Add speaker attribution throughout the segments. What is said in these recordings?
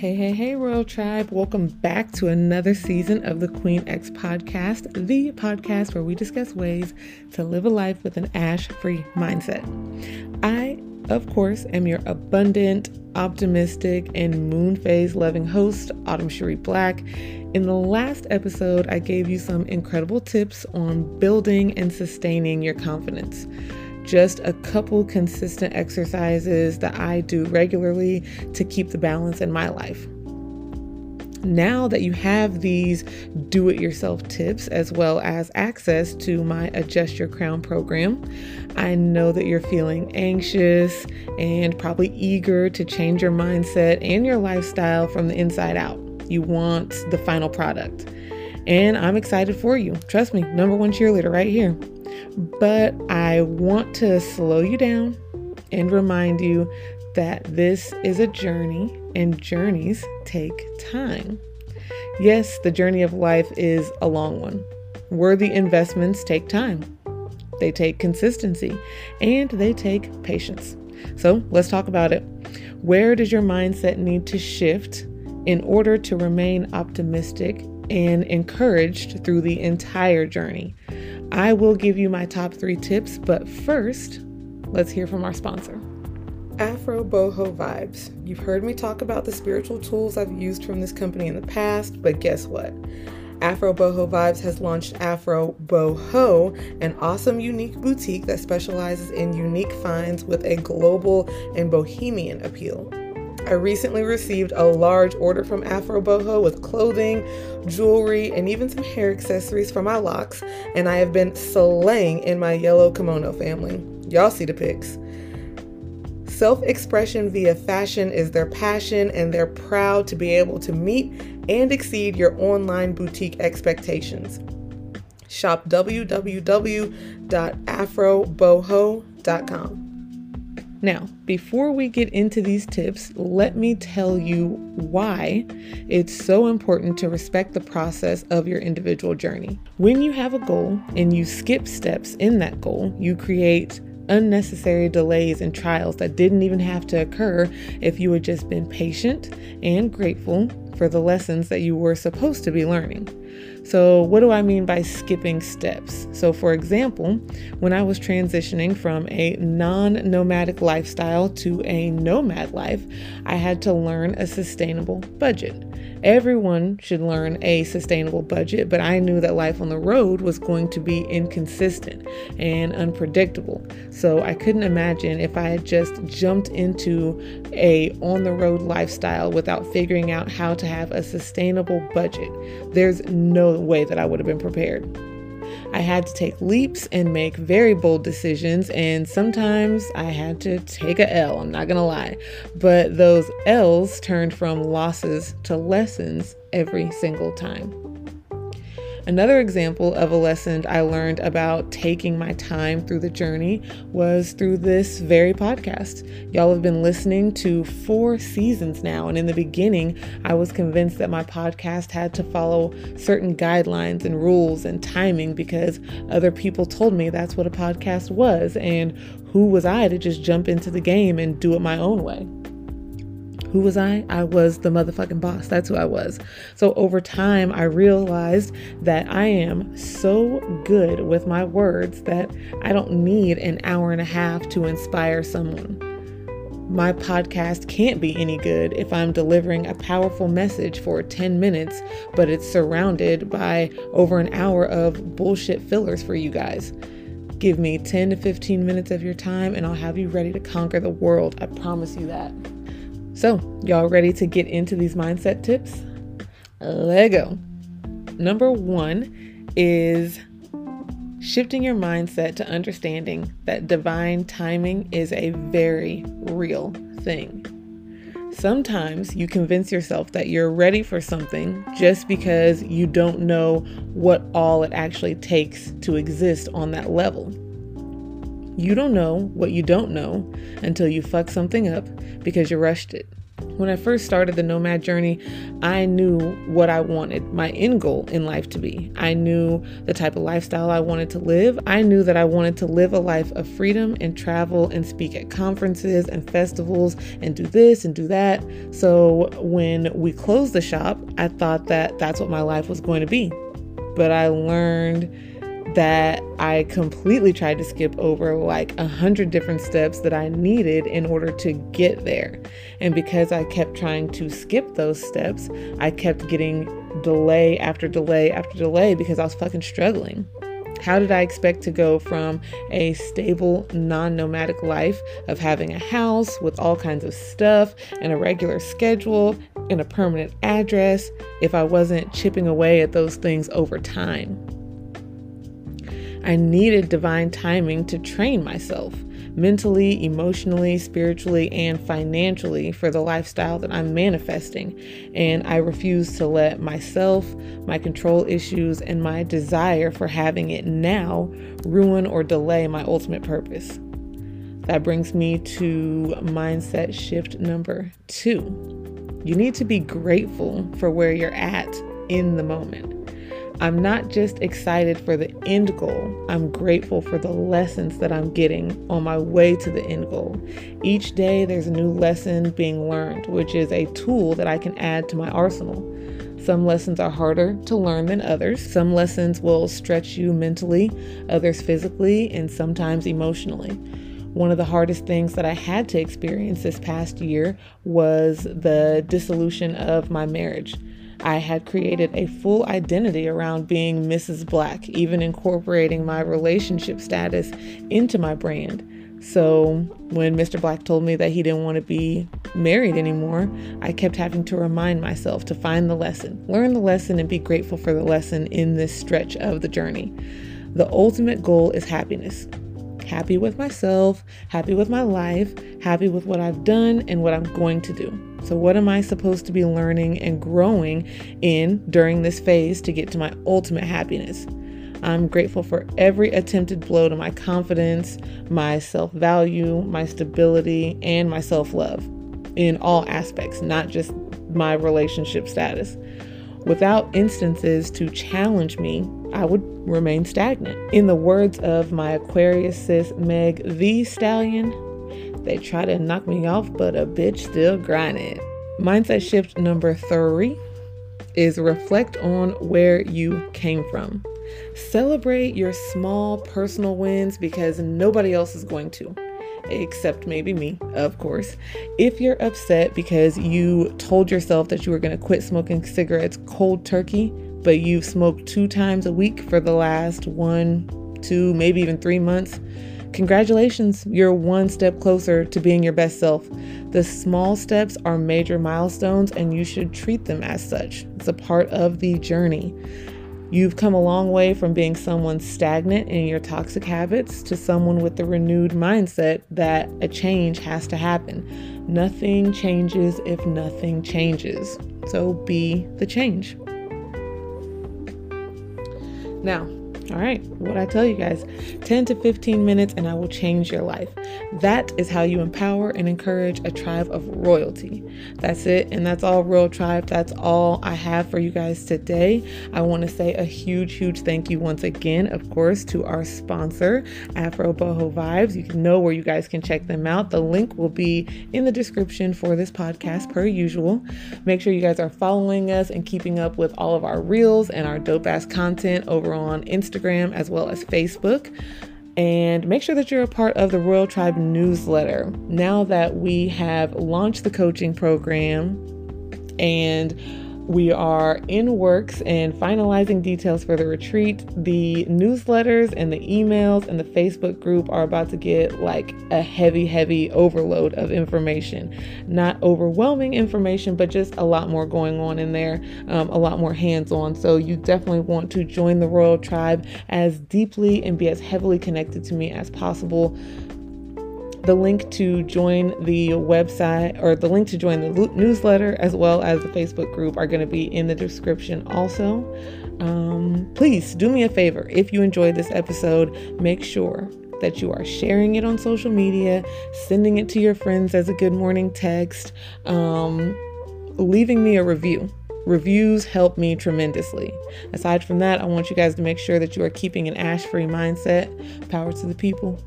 Speaker 1: Hey, hey, hey, Royal Tribe. Welcome back to another season of the Queen X podcast, the podcast where we discuss ways to live a life with an ash free mindset. I, of course, am your abundant, optimistic, and moon phase loving host, Autumn Cherie Black. In the last episode, I gave you some incredible tips on building and sustaining your confidence just a couple consistent exercises that I do regularly to keep the balance in my life. Now that you have these do it yourself tips as well as access to my Adjust Your Crown program, I know that you're feeling anxious and probably eager to change your mindset and your lifestyle from the inside out. You want the final product. And I'm excited for you. Trust me, number one cheerleader right here. But I want to slow you down and remind you that this is a journey and journeys take time. Yes, the journey of life is a long one. Worthy investments take time, they take consistency, and they take patience. So let's talk about it. Where does your mindset need to shift in order to remain optimistic and encouraged through the entire journey? I will give you my top three tips, but first, let's hear from our sponsor. Afro Boho Vibes. You've heard me talk about the spiritual tools I've used from this company in the past, but guess what? Afro Boho Vibes has launched Afro Boho, an awesome, unique boutique that specializes in unique finds with a global and bohemian appeal. I recently received a large order from Afro Boho with clothing, jewelry, and even some hair accessories for my locks, and I have been slaying in my yellow kimono family. Y'all see the pics. Self expression via fashion is their passion, and they're proud to be able to meet and exceed your online boutique expectations. Shop www.afroboho.com. Now, before we get into these tips, let me tell you why it's so important to respect the process of your individual journey. When you have a goal and you skip steps in that goal, you create unnecessary delays and trials that didn't even have to occur if you had just been patient and grateful for the lessons that you were supposed to be learning. So, what do I mean by skipping steps? So, for example, when I was transitioning from a non nomadic lifestyle to a nomad life, I had to learn a sustainable budget. Everyone should learn a sustainable budget, but I knew that life on the road was going to be inconsistent and unpredictable. So I couldn't imagine if I had just jumped into a on the road lifestyle without figuring out how to have a sustainable budget. There's no way that I would have been prepared. I had to take leaps and make very bold decisions, and sometimes I had to take a L, I'm not gonna lie. But those L's turned from losses to lessons every single time. Another example of a lesson I learned about taking my time through the journey was through this very podcast. Y'all have been listening to four seasons now, and in the beginning, I was convinced that my podcast had to follow certain guidelines and rules and timing because other people told me that's what a podcast was, and who was I to just jump into the game and do it my own way? Who was I? I was the motherfucking boss. That's who I was. So over time, I realized that I am so good with my words that I don't need an hour and a half to inspire someone. My podcast can't be any good if I'm delivering a powerful message for 10 minutes, but it's surrounded by over an hour of bullshit fillers for you guys. Give me 10 to 15 minutes of your time and I'll have you ready to conquer the world. I promise you that. So, y'all ready to get into these mindset tips? Lego. Number one is shifting your mindset to understanding that divine timing is a very real thing. Sometimes you convince yourself that you're ready for something just because you don't know what all it actually takes to exist on that level. You don't know what you don't know until you fuck something up because you rushed it. When I first started the nomad journey, I knew what I wanted my end goal in life to be. I knew the type of lifestyle I wanted to live. I knew that I wanted to live a life of freedom and travel and speak at conferences and festivals and do this and do that. So when we closed the shop, I thought that that's what my life was going to be. But I learned that I completely tried to skip over like a hundred different steps that I needed in order to get there. And because I kept trying to skip those steps, I kept getting delay after delay after delay because I was fucking struggling. How did I expect to go from a stable, non nomadic life of having a house with all kinds of stuff and a regular schedule and a permanent address if I wasn't chipping away at those things over time? I needed divine timing to train myself mentally, emotionally, spiritually, and financially for the lifestyle that I'm manifesting. And I refuse to let myself, my control issues, and my desire for having it now ruin or delay my ultimate purpose. That brings me to mindset shift number two. You need to be grateful for where you're at in the moment. I'm not just excited for the end goal, I'm grateful for the lessons that I'm getting on my way to the end goal. Each day, there's a new lesson being learned, which is a tool that I can add to my arsenal. Some lessons are harder to learn than others. Some lessons will stretch you mentally, others physically, and sometimes emotionally. One of the hardest things that I had to experience this past year was the dissolution of my marriage. I had created a full identity around being Mrs. Black, even incorporating my relationship status into my brand. So when Mr. Black told me that he didn't want to be married anymore, I kept having to remind myself to find the lesson, learn the lesson, and be grateful for the lesson in this stretch of the journey. The ultimate goal is happiness happy with myself, happy with my life, happy with what I've done and what I'm going to do. So, what am I supposed to be learning and growing in during this phase to get to my ultimate happiness? I'm grateful for every attempted blow to my confidence, my self value, my stability, and my self love in all aspects, not just my relationship status. Without instances to challenge me, I would remain stagnant. In the words of my Aquarius sis Meg the Stallion, they try to knock me off, but a bitch still grinding. Mindset shift number three is reflect on where you came from. Celebrate your small personal wins because nobody else is going to except maybe me, of course. If you're upset because you told yourself that you were going to quit smoking cigarettes cold turkey, but you've smoked two times a week for the last one, two, maybe even three months, congratulations, you're one step closer to being your best self. The small steps are major milestones, and you should treat them as such. It's a part of the journey. You've come a long way from being someone stagnant in your toxic habits to someone with the renewed mindset that a change has to happen. Nothing changes if nothing changes. So be the change. Now, all right, what I tell you guys 10 to 15 minutes and I will change your life. That is how you empower and encourage a tribe of royalty. That's it, and that's all, Royal Tribe. That's all I have for you guys today. I want to say a huge, huge thank you once again, of course, to our sponsor, Afro Boho Vibes. You can know where you guys can check them out. The link will be in the description for this podcast, per usual. Make sure you guys are following us and keeping up with all of our reels and our dope ass content over on Instagram Instagram as well as Facebook. And make sure that you're a part of the Royal Tribe newsletter. Now that we have launched the coaching program and we are in works and finalizing details for the retreat. The newsletters and the emails and the Facebook group are about to get like a heavy, heavy overload of information. Not overwhelming information, but just a lot more going on in there, um, a lot more hands on. So you definitely want to join the Royal Tribe as deeply and be as heavily connected to me as possible the link to join the website or the link to join the newsletter as well as the Facebook group are going to be in the description also. Um, please do me a favor if you enjoyed this episode, make sure that you are sharing it on social media, sending it to your friends as a good morning text, um, leaving me a review. Reviews help me tremendously. Aside from that, I want you guys to make sure that you are keeping an ash free mindset. Power to the people.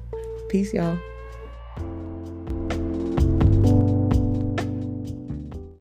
Speaker 1: Peace, y'all.